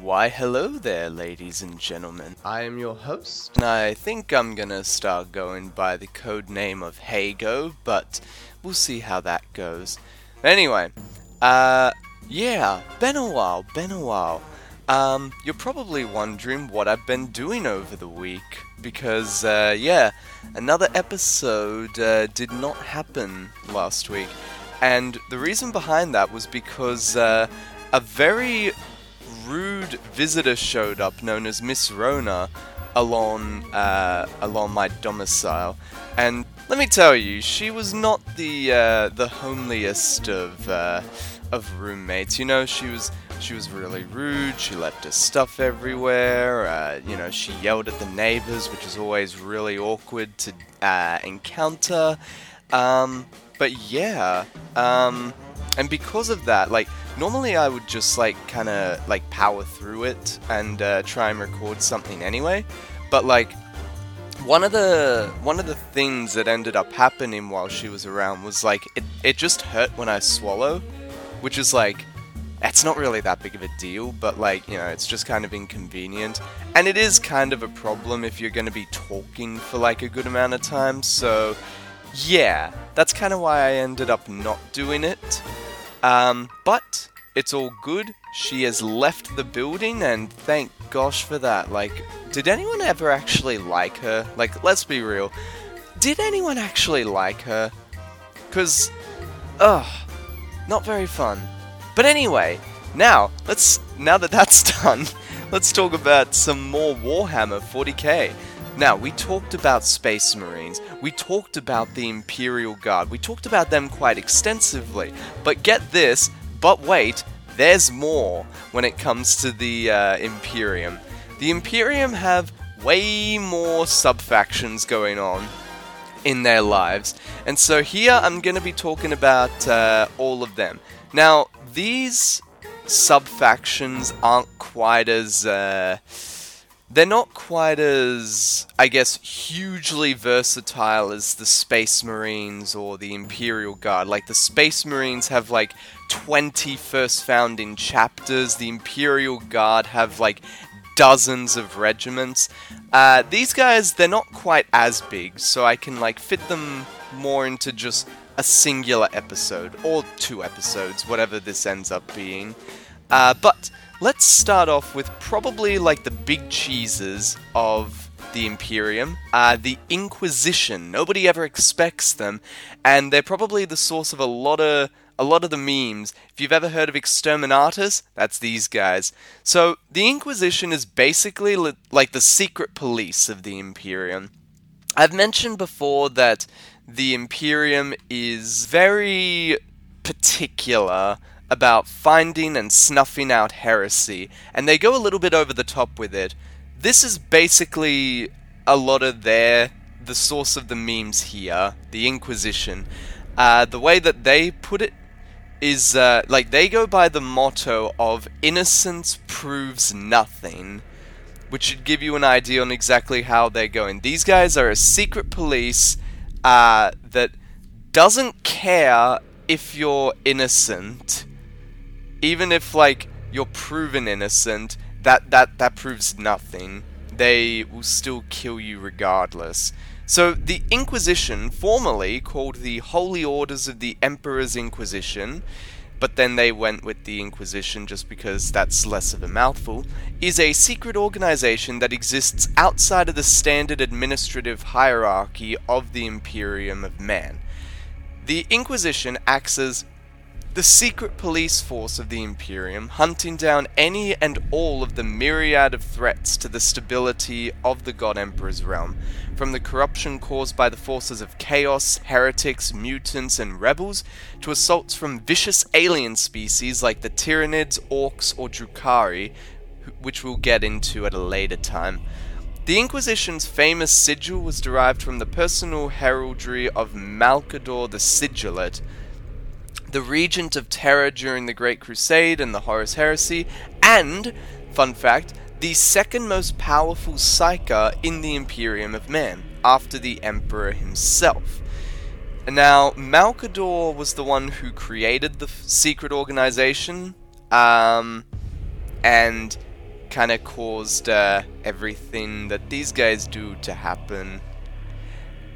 Why, hello there, ladies and gentlemen. I am your host, and I think I'm gonna start going by the code name of Hago, but we'll see how that goes. Anyway, uh, yeah, been a while, been a while. Um, you're probably wondering what I've been doing over the week, because, uh, yeah, another episode, uh, did not happen last week. And the reason behind that was because, uh, a very rude visitor showed up known as Miss Rona along uh, along my domicile, and let me tell you, she was not the uh, the homeliest of uh, of roommates. You know, she was she was really rude. She left her stuff everywhere. Uh, you know, she yelled at the neighbors, which is always really awkward to uh, encounter. Um, but yeah, um, and because of that, like normally I would just like kind of like power through it and uh, try and record something anyway. But like one of the one of the things that ended up happening while she was around was like it, it just hurt when I swallow, which is like it's not really that big of a deal, but like, you know, it's just kind of inconvenient. And it is kind of a problem if you're going to be talking for like a good amount of time. So, yeah, that's kind of why I ended up not doing it. Um, but it's all good. She has left the building, and thank gosh for that. Like, did anyone ever actually like her? Like, let's be real. Did anyone actually like her? Because, ugh, not very fun. But anyway, now, let's, now that that's done, let's talk about some more Warhammer 40k. Now, we talked about Space Marines, we talked about the Imperial Guard, we talked about them quite extensively, but get this, but wait, there's more when it comes to the uh, Imperium. The Imperium have way more sub-factions going on in their lives, and so here I'm going to be talking about uh, all of them. Now, these sub-factions aren't quite as... Uh, they're not quite as, I guess, hugely versatile as the Space Marines or the Imperial Guard. Like, the Space Marines have like 20 first founding chapters, the Imperial Guard have like dozens of regiments. Uh, these guys, they're not quite as big, so I can like fit them more into just a singular episode, or two episodes, whatever this ends up being. Uh, but let's start off with probably like the big cheeses of the Imperium, uh, the Inquisition. Nobody ever expects them, and they're probably the source of a lot of a lot of the memes. If you've ever heard of Exterminatus, that's these guys. So the Inquisition is basically li- like the secret police of the Imperium. I've mentioned before that the Imperium is very particular about finding and snuffing out heresy, and they go a little bit over the top with it. This is basically a lot of their the source of the memes here, the Inquisition. Uh, the way that they put it is uh, like they go by the motto of innocence proves nothing, which should give you an idea on exactly how they're going. These guys are a secret police uh, that doesn't care if you're innocent even if like you're proven innocent, that that that proves nothing. They will still kill you regardless. So the Inquisition, formerly called the Holy Orders of the Emperor's Inquisition, but then they went with the Inquisition just because that's less of a mouthful, is a secret organization that exists outside of the standard administrative hierarchy of the Imperium of Man. The Inquisition acts as the secret police force of the Imperium, hunting down any and all of the myriad of threats to the stability of the God Emperor's realm, from the corruption caused by the forces of chaos, heretics, mutants, and rebels, to assaults from vicious alien species like the Tyranids, Orks, or Drukhari, which we'll get into at a later time. The Inquisition's famous sigil was derived from the personal heraldry of Malcador the Sigilate, the Regent of Terra during the Great Crusade and the Horus Heresy, and, fun fact, the second most powerful Psyker in the Imperium of Man, after the Emperor himself. Now, Malcador was the one who created the f- secret organization, um, and kind of caused uh, everything that these guys do to happen.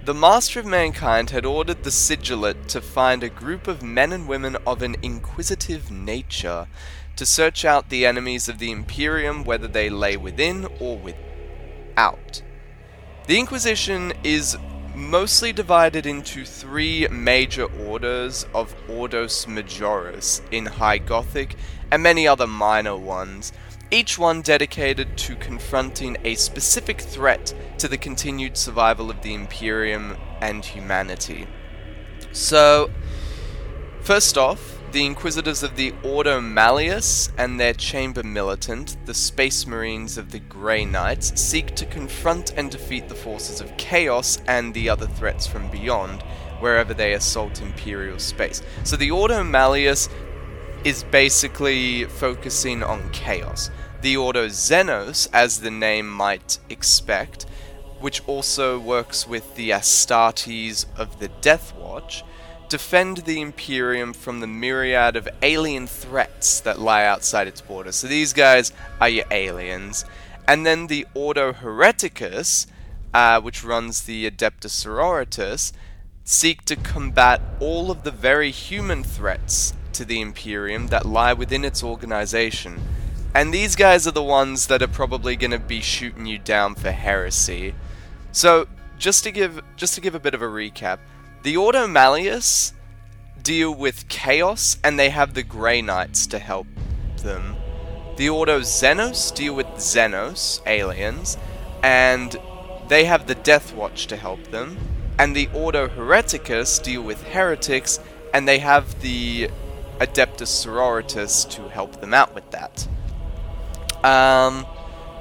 The Master of Mankind had ordered the Sigilate to find a group of men and women of an inquisitive nature to search out the enemies of the Imperium, whether they lay within or without. The Inquisition is mostly divided into three major orders of Ordos Majoris in High Gothic and many other minor ones, each one dedicated to confronting a specific threat to the continued survival of the Imperium and humanity. So, first off, the Inquisitors of the Ordo Malleus and their Chamber Militant, the Space Marines of the Grey Knights, seek to confront and defeat the forces of Chaos and the other threats from beyond, wherever they assault Imperial space. So the Ordo Malleus is basically focusing on chaos. The Ordo Xenos, as the name might expect, which also works with the Astartes of the Death Watch, defend the Imperium from the myriad of alien threats that lie outside its borders. So these guys are your aliens. And then the Ordo Hereticus, uh, which runs the Adeptus Sororitas, seek to combat all of the very human threats to the Imperium that lie within its organization. And these guys are the ones that are probably going to be shooting you down for heresy. So, just to give just to give a bit of a recap, the Ordo Malleus deal with chaos and they have the Grey Knights to help them. The Ordo Xenos deal with Xenos, aliens, and they have the Death Watch to help them. And the Ordo Hereticus deal with heretics, and they have the Adeptus Sororitas to help them out with that. Um,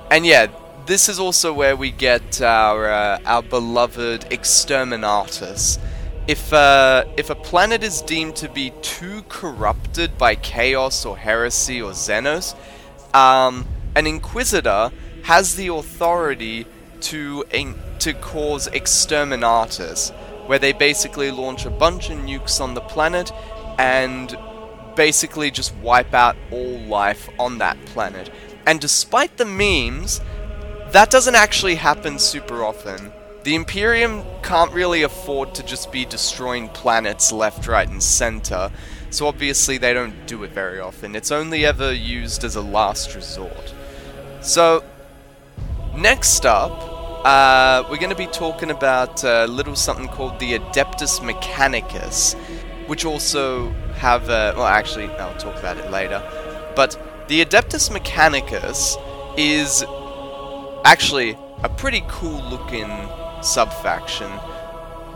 and yeah, this is also where we get our uh, our beloved Exterminatus. If uh, if a planet is deemed to be too corrupted by chaos or heresy or Xenos, um, an Inquisitor has the authority to in- to cause Exterminatus, where they basically launch a bunch of nukes on the planet and basically just wipe out all life on that planet. And despite the memes, that doesn't actually happen super often. The Imperium can't really afford to just be destroying planets left, right, and center, so obviously they don't do it very often. It's only ever used as a last resort. So, next up, uh, we're going to be talking about a little something called the Adeptus Mechanicus, which also have a. Well, actually, I'll talk about it later. But the Adeptus Mechanicus is actually a pretty cool looking subfaction.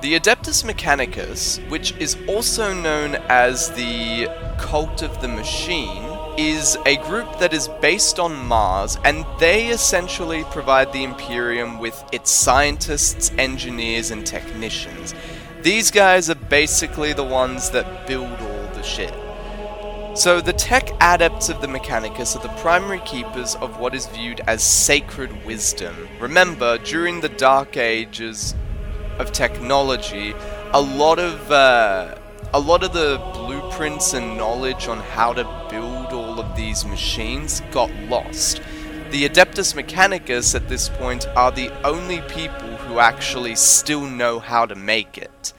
The Adeptus Mechanicus, which is also known as the Cult of the Machine, is a group that is based on Mars, and they essentially provide the Imperium with its scientists, engineers, and technicians. These guys are basically the ones that build all the shit. So, the tech adepts of the Mechanicus are the primary keepers of what is viewed as sacred wisdom. Remember, during the Dark Ages of technology, a lot of uh, a lot of the blueprints and knowledge on how to build all of these machines got lost. The Adeptus Mechanicus at this point are the only people who actually still know how to make it.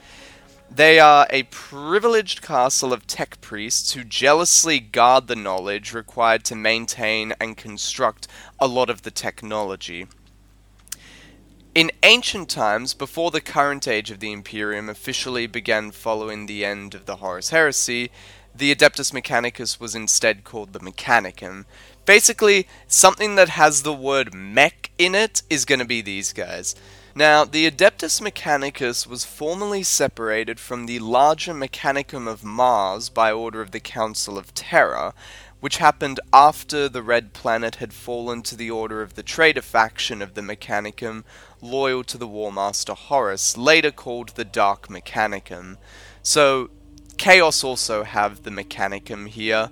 They are a privileged castle of tech priests who jealously guard the knowledge required to maintain and construct a lot of the technology. In ancient times, before the current age of the Imperium officially began following the end of the Horus Heresy, the Adeptus Mechanicus was instead called the Mechanicum. Basically, something that has the word mech in it is going to be these guys. Now, the Adeptus Mechanicus was formally separated from the larger Mechanicum of Mars by order of the Council of Terra, which happened after the Red Planet had fallen to the order of the traitor faction of the Mechanicum, loyal to the War Master Horus, later called the Dark Mechanicum. So, Chaos also have the Mechanicum here.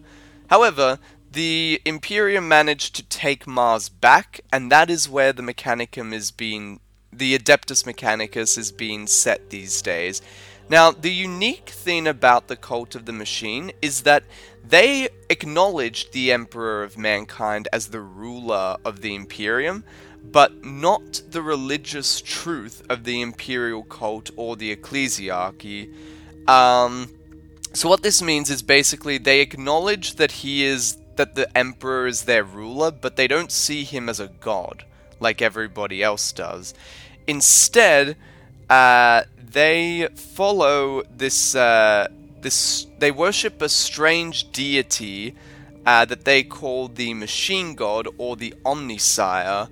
However, the Imperium managed to take Mars back, and that is where the Mechanicum is being the Adeptus Mechanicus is being set these days. Now, the unique thing about the Cult of the Machine is that they acknowledged the Emperor of Mankind as the ruler of the Imperium, but not the religious truth of the imperial cult or the ecclesiarchy. Um, so what this means is basically they acknowledge that he is that the emperor is their ruler, but they don't see him as a god like everybody else does. Instead, uh, they follow this uh, this they worship a strange deity uh, that they call the Machine God or the Omnissiah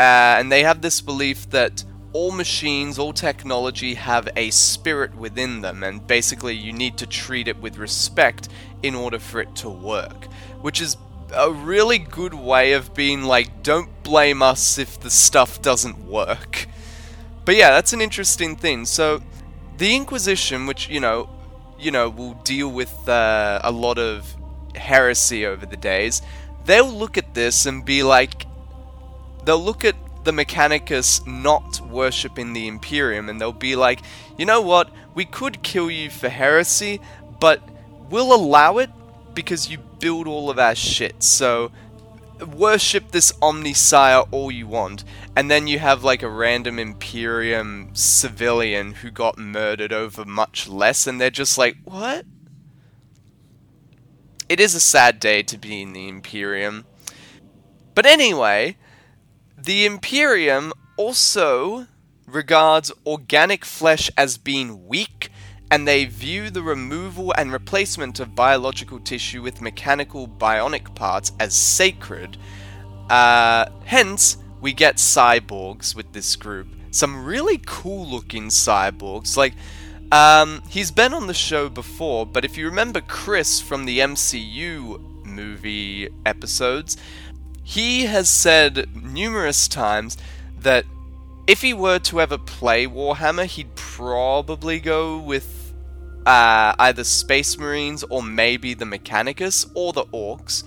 uh, and they have this belief that all machines, all technology have a spirit within them, and basically you need to treat it with respect in order for it to work. Which is a really good way of being like, don't blame us if the stuff doesn't work. But yeah, that's an interesting thing. So, the Inquisition, which, you know, you know, will deal with uh, a lot of heresy over the days, they'll look at this and be like, they'll look at the Mechanicus not worshipping the Imperium and they'll be like, you know what, we could kill you for heresy, but we'll allow it because you build all of our shit, so worship this Omnissiah all you want. And then you have like a random Imperium civilian who got murdered over much less, and they're just like, what? It is a sad day to be in the Imperium. But anyway, the Imperium also regards organic flesh as being weak, and they view the removal and replacement of biological tissue with mechanical bionic parts as sacred. Uh, hence, we get cyborgs with this group. Some really cool looking cyborgs. Like, um, he's been on the show before, but if you remember Chris from the MCU movie episodes, he has said numerous times that if he were to ever play Warhammer, he'd probably go with uh, either Space Marines or maybe the Mechanicus or the Orks.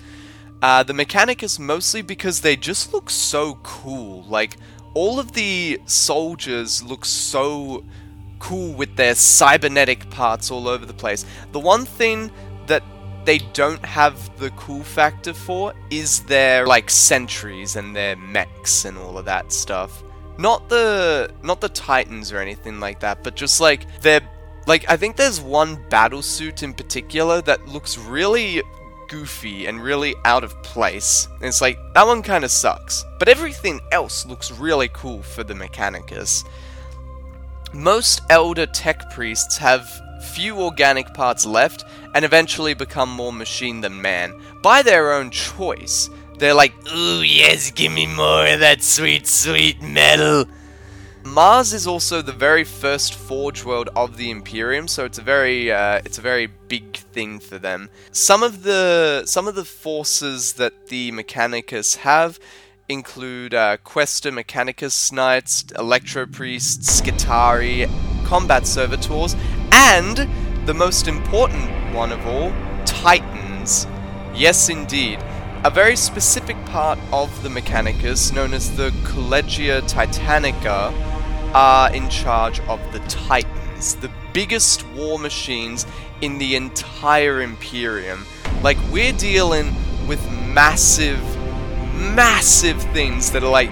Uh, the Mechanicus mostly because they just look so cool. Like, all of the soldiers look so cool with their cybernetic parts all over the place. The one thing that they don't have the cool factor for is their like sentries and their mechs and all of that stuff. Not the not the titans or anything like that, but just like their like I think there's one battle suit in particular that looks really goofy and really out of place. And it's like that one kind of sucks. But everything else looks really cool for the Mechanicus. Most elder tech priests have few organic parts left and eventually become more machine than man by their own choice. They're like, ooh, yes, give me more of that sweet, sweet metal. Mars is also the very first forge world of the Imperium, so it's a very uh, it's a very big thing for them. Some of the some of the forces that the Mechanicus have include uh, Questor Mechanicus Knights, Electro Priests, Skitarii, Combat Servitors, and the most important one of all, Titans. Yes, indeed. A very specific part of the Mechanicus, known as the Collegia Titanica, are in charge of the Titans, the biggest war machines in the entire Imperium. Like, we're dealing with massive, massive things that are like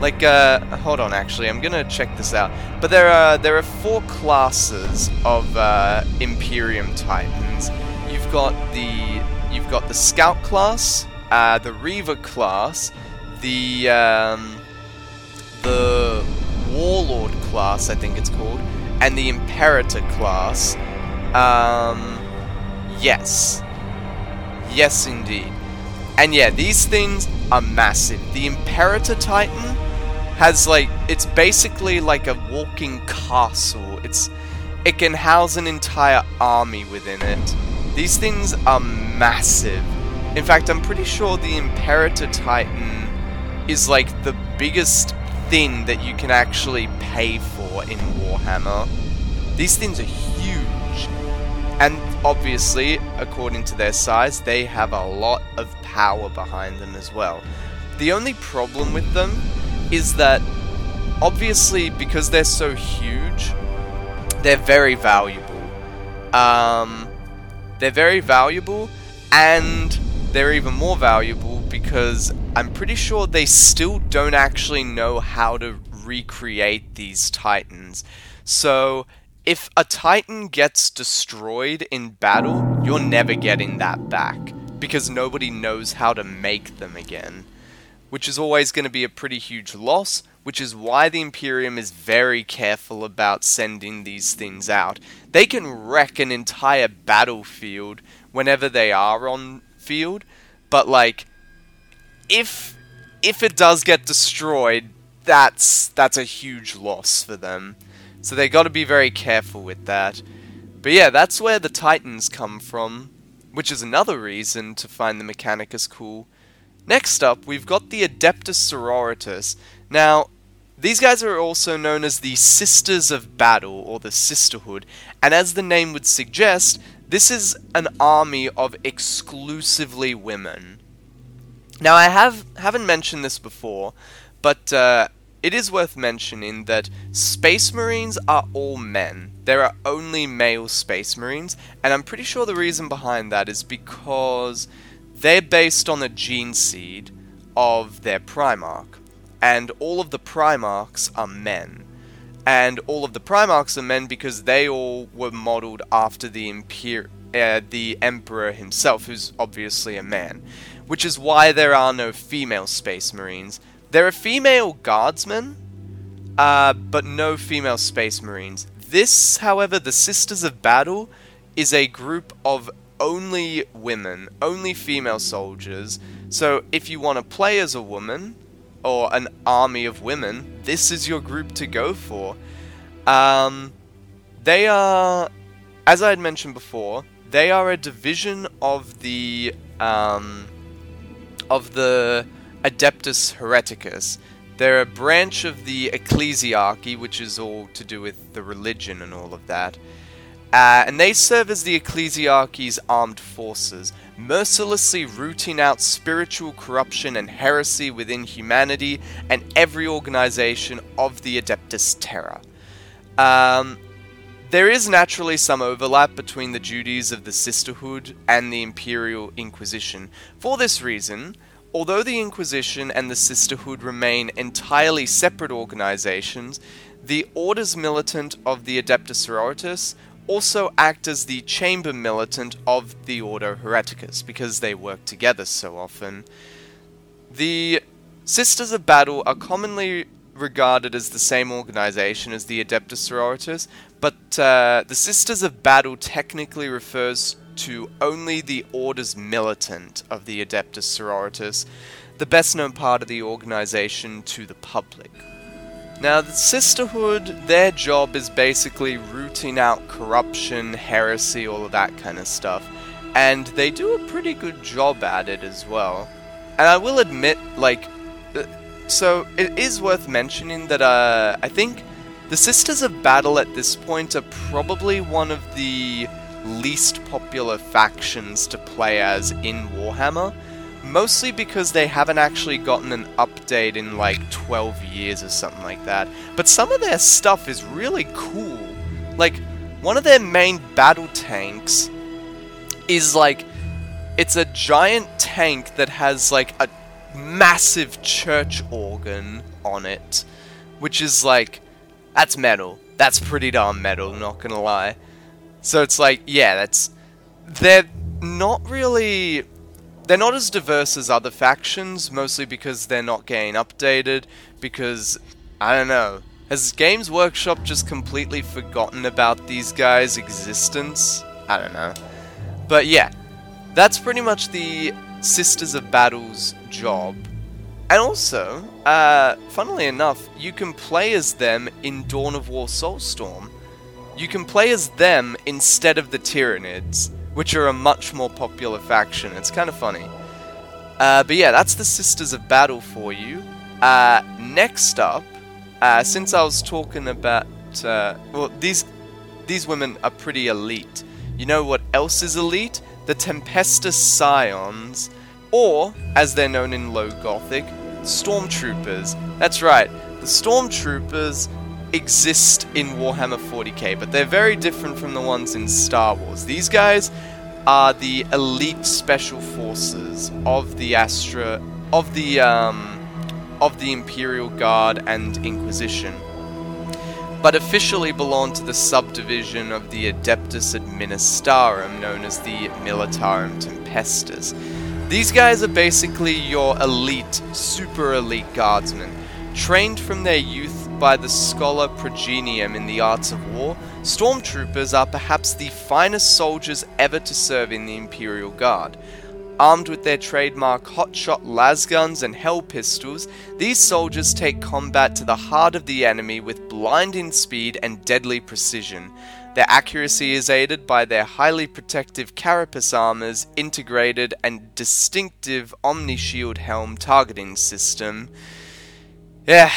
like, uh, hold on, actually, I'm gonna check this out. But there are there are four classes of uh, Imperium Titans. You've got the you've got the Scout class, uh, the Reaver class, the um, the Warlord class, I think it's called, and the Imperator class. Um, yes, yes, indeed. And yeah, these things are massive. The Imperator Titan has like it's basically like a walking castle. It's it can house an entire army within it. These things are massive. In fact, I'm pretty sure the Imperator Titan is like the biggest thing that you can actually pay for in Warhammer. These things are huge. And obviously, according to their size, they have a lot of power behind them as well. The only problem with them is that obviously because they're so huge, they're very valuable. Um, they're very valuable, and they're even more valuable because I'm pretty sure they still don't actually know how to recreate these titans. So, if a titan gets destroyed in battle, you're never getting that back because nobody knows how to make them again, which is always going to be a pretty huge loss, which is why the Imperium is very careful about sending these things out. They can wreck an entire battlefield whenever they are on field, but like if if it does get destroyed, that's that's a huge loss for them. So they got to be very careful with that. But yeah, that's where the Titans come from, which is another reason to find the Mechanicus cool. Next up, we've got the Adeptus Sororitas. Now, these guys are also known as the Sisters of Battle, or the Sisterhood, and as the name would suggest, this is an army of exclusively women. Now, I have haven't mentioned this before, but uh, it is worth mentioning that Space Marines are all men. There are only male Space Marines, and I'm pretty sure the reason behind that is because they're based on the gene seed of their Primarch, and all of the Primarchs are men. And all of the Primarchs are men because they all were modeled after the Imper- uh, the Emperor himself, who's obviously a man which is why there are no female Space Marines. There are female Guardsmen, uh, but no female Space Marines. This, however, the Sisters of Battle, is a group of only women, only female soldiers. So if you want to play as a woman, or an army of women, this is your group to go for. Um, they are, as I had mentioned before, they are a division of the um, of the Adeptus Hereticus. They're a branch of the ecclesiarchy, which is all to do with the religion and all of that. Uh, and they serve as the ecclesiarchy's armed forces, mercilessly rooting out spiritual corruption and heresy within humanity and every organization of the Adeptus Terra. Um, there is naturally some overlap between the duties of the Sisterhood and the Imperial Inquisition. For this reason, although the Inquisition and the Sisterhood remain entirely separate organizations, the Orders Militant of the Adeptus Sororitas also act as the Chamber Militant of the Ordo Hereticus because they work together so often. The Sisters of Battle are commonly regarded as the same organization as the Adeptus Sororitas, but uh, the Sisters of Battle technically refers to only the Orders Militant of the Adeptus Sororitas, the best known part of the organization to the public. Now, the Sisterhood, their job is basically rooting out corruption, heresy, all of that kind of stuff, and they do a pretty good job at it as well. And I will admit, like, so it is worth mentioning that uh, I think the Sisters of Battle at this point are probably one of the least popular factions to play as in Warhammer, mostly because they haven't actually gotten an update in like 12 years or something like that. But some of their stuff is really cool. Like, one of their main battle tanks is like, it's a giant tank that has like a massive church organ on it, which is like, that's metal. That's pretty darn metal, not gonna lie. So it's like, yeah, that's. They're not really. They're not as diverse as other factions, mostly because they're not getting updated, because. I don't know. Has Games Workshop just completely forgotten about these guys' existence? I don't know. But yeah, that's pretty much the Sisters of Battle's job. And also, uh, funnily enough, you can play as them in Dawn of War Soulstorm. You can play as them instead of the Tyranids, which are a much more popular faction. It's kind of funny. Uh, but yeah, that's the Sisters of Battle for you. Uh, next up, uh, since I was talking about, uh, well, these these women are pretty elite. You know what else is elite? The Tempestus Scions, or as they're known in Low Gothic, Stormtroopers. That's right, the Stormtroopers exist in Warhammer 40k, but they're very different from the ones in Star Wars. These guys are the elite special forces of the Astra of the um, of the Imperial Guard and Inquisition, but officially belong to the subdivision of the Adeptus Administratum known as the Militarum Tempestus. These guys are basically your elite, super elite guardsmen, trained from their youth by the Schola Progenium in the arts of war, stormtroopers are perhaps the finest soldiers ever to serve in the Imperial Guard. Armed with their trademark hotshot lasguns and hell pistols, these soldiers take combat to the heart of the enemy with blinding speed and deadly precision. Their accuracy is aided by their highly protective carapace armors, integrated and distinctive Omni Shield helm targeting system. Yeah,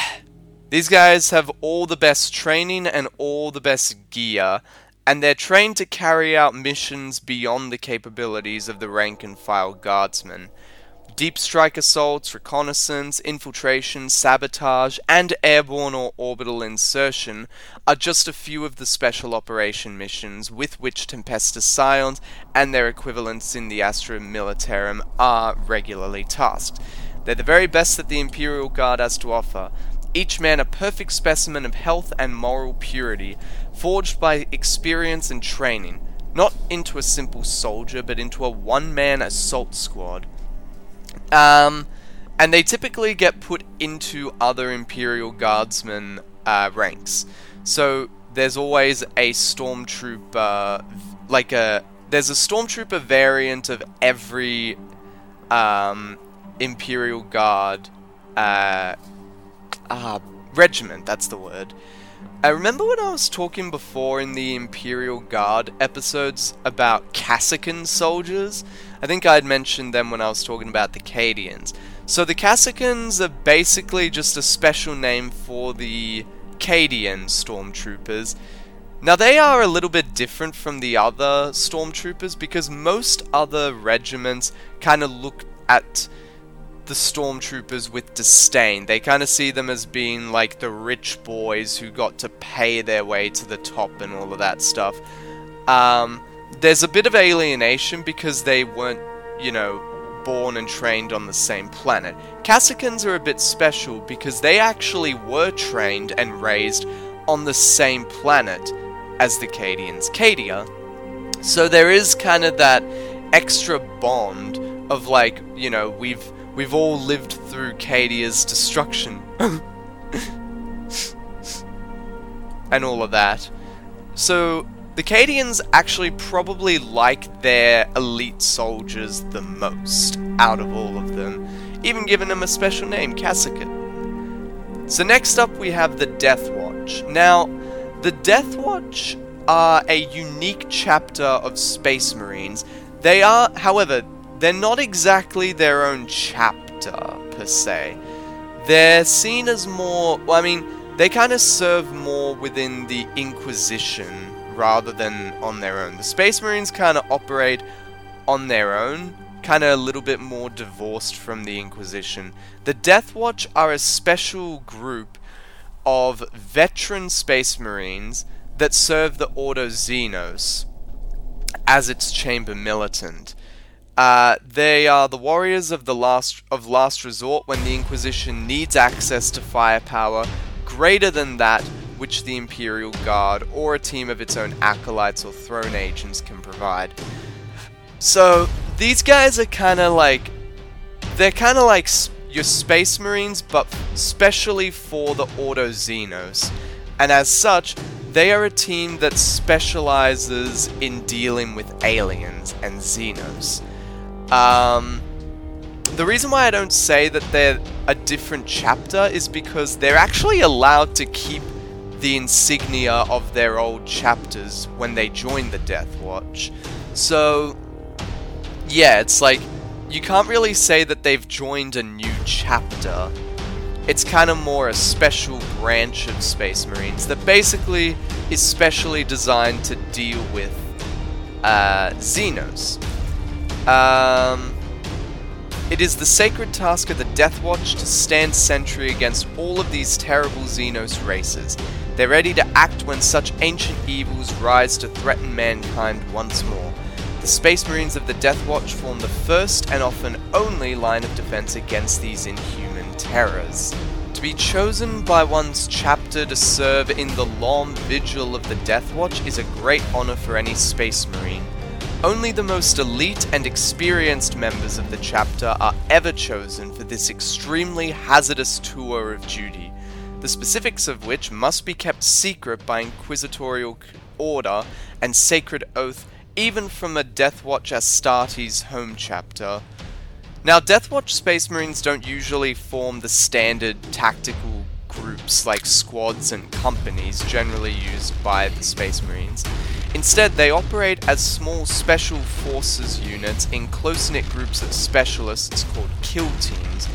these guys have all the best training and all the best gear, and they're trained to carry out missions beyond the capabilities of the rank and file guardsmen. Deep strike assaults, reconnaissance, infiltration, sabotage, and airborne or orbital insertion are just a few of the special operation missions with which Tempestus Scions and their equivalents in the Astra Militarum are regularly tasked. They're the very best that the Imperial Guard has to offer, each man a perfect specimen of health and moral purity, forged by experience and training, not into a simple soldier, but into a one man assault squad. Um, and they typically get put into other Imperial Guardsmen uh, ranks. So there's always a stormtrooper, like a there's a stormtrooper variant of every um, Imperial Guard uh, Ah, regiment, that's the word. I remember when I was talking before in the Imperial Guard episodes about Kasrkin soldiers. I think I had mentioned them when I was talking about the Cadians. So the Kasrkins are basically just a special name for the Cadian stormtroopers. Now they are a little bit different from the other stormtroopers because most other regiments kind of look at the stormtroopers with disdain. They kind of see them as being like the rich boys who got to pay their way to the top and all of that stuff. Um, there's a bit of alienation because they weren't, you know, born and trained on the same planet. Kasrkins are a bit special because they actually were trained and raised on the same planet as the Cadians, Cadia. So there is kind of that extra bond of like, you know, we've We've all lived through Cadia's destruction. and all of that. So, the Cadians actually probably like their elite soldiers the most out of all of them, even giving them a special name, Kasrkin. So next up we have the Death Watch. Now, the Death Watch are a unique chapter of Space Marines. They are, however, they're not exactly their own chapter, per se. They're seen as more, well, I mean, they kind of serve more within the Inquisition rather than on their own. The Space Marines kind of operate on their own, kind of a little bit more divorced from the Inquisition. The Death Watch are a special group of veteran Space Marines that serve the Ordo Xenos as its chamber militant. Uh, they are the warriors of the last of last resort when the Inquisition needs access to firepower greater than that which the Imperial Guard or a team of its own acolytes or throne agents can provide. So these guys are kind of like they're kind of like your Space Marines, but specially for the Ordo Xenos, and as such, they are a team that specializes in dealing with aliens and Xenos. Um, the reason why I don't say that they're a different chapter is because they're actually allowed to keep the insignia of their old chapters when they join the Death Watch. So, yeah, it's like you can't really say that they've joined a new chapter. It's kind of more a special branch of Space Marines that basically is specially designed to deal with uh, Xenos. Um, It is the sacred task of the Death Watch to stand sentry against all of these terrible Xenos races. They're ready to act when such ancient evils rise to threaten mankind once more. The Space Marines of the Death Watch form the first and often only line of defense against these inhuman terrors. To be chosen by one's chapter to serve in the long vigil of the Death Watch is a great honor for any Space Marine. Only the most elite and experienced members of the chapter are ever chosen for this extremely hazardous tour of duty, the specifics of which must be kept secret by inquisitorial order and sacred oath even from a Deathwatch Astartes home chapter. Now, Deathwatch Space Marines don't usually form the standard tactical groups like squads and companies generally used by the Space Marines. Instead, they operate as small special forces units in close knit groups of specialists called kill teams.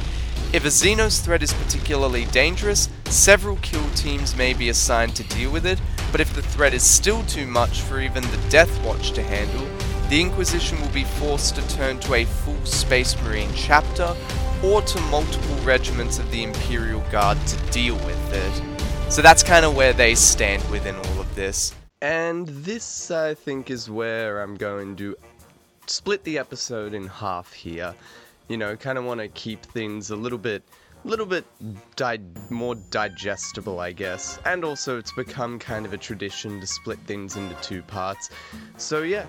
If a Xenos threat is particularly dangerous, several kill teams may be assigned to deal with it, but if the threat is still too much for even the Death Watch to handle, the Inquisition will be forced to turn to a full Space Marine chapter or to multiple regiments of the Imperial Guard to deal with it. So that's kind of where they stand within all of this. And this, I think, is where I'm going to split the episode in half here. You know, kind of want to keep things a little bit a little bit di- more digestible, I guess. And also, it's become kind of a tradition to split things into two parts. So, yeah,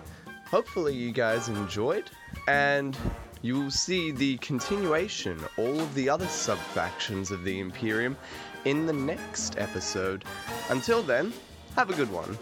hopefully, you guys enjoyed, and you will see the continuation, all of the other sub factions of the Imperium, in the next episode. Until then, have a good one.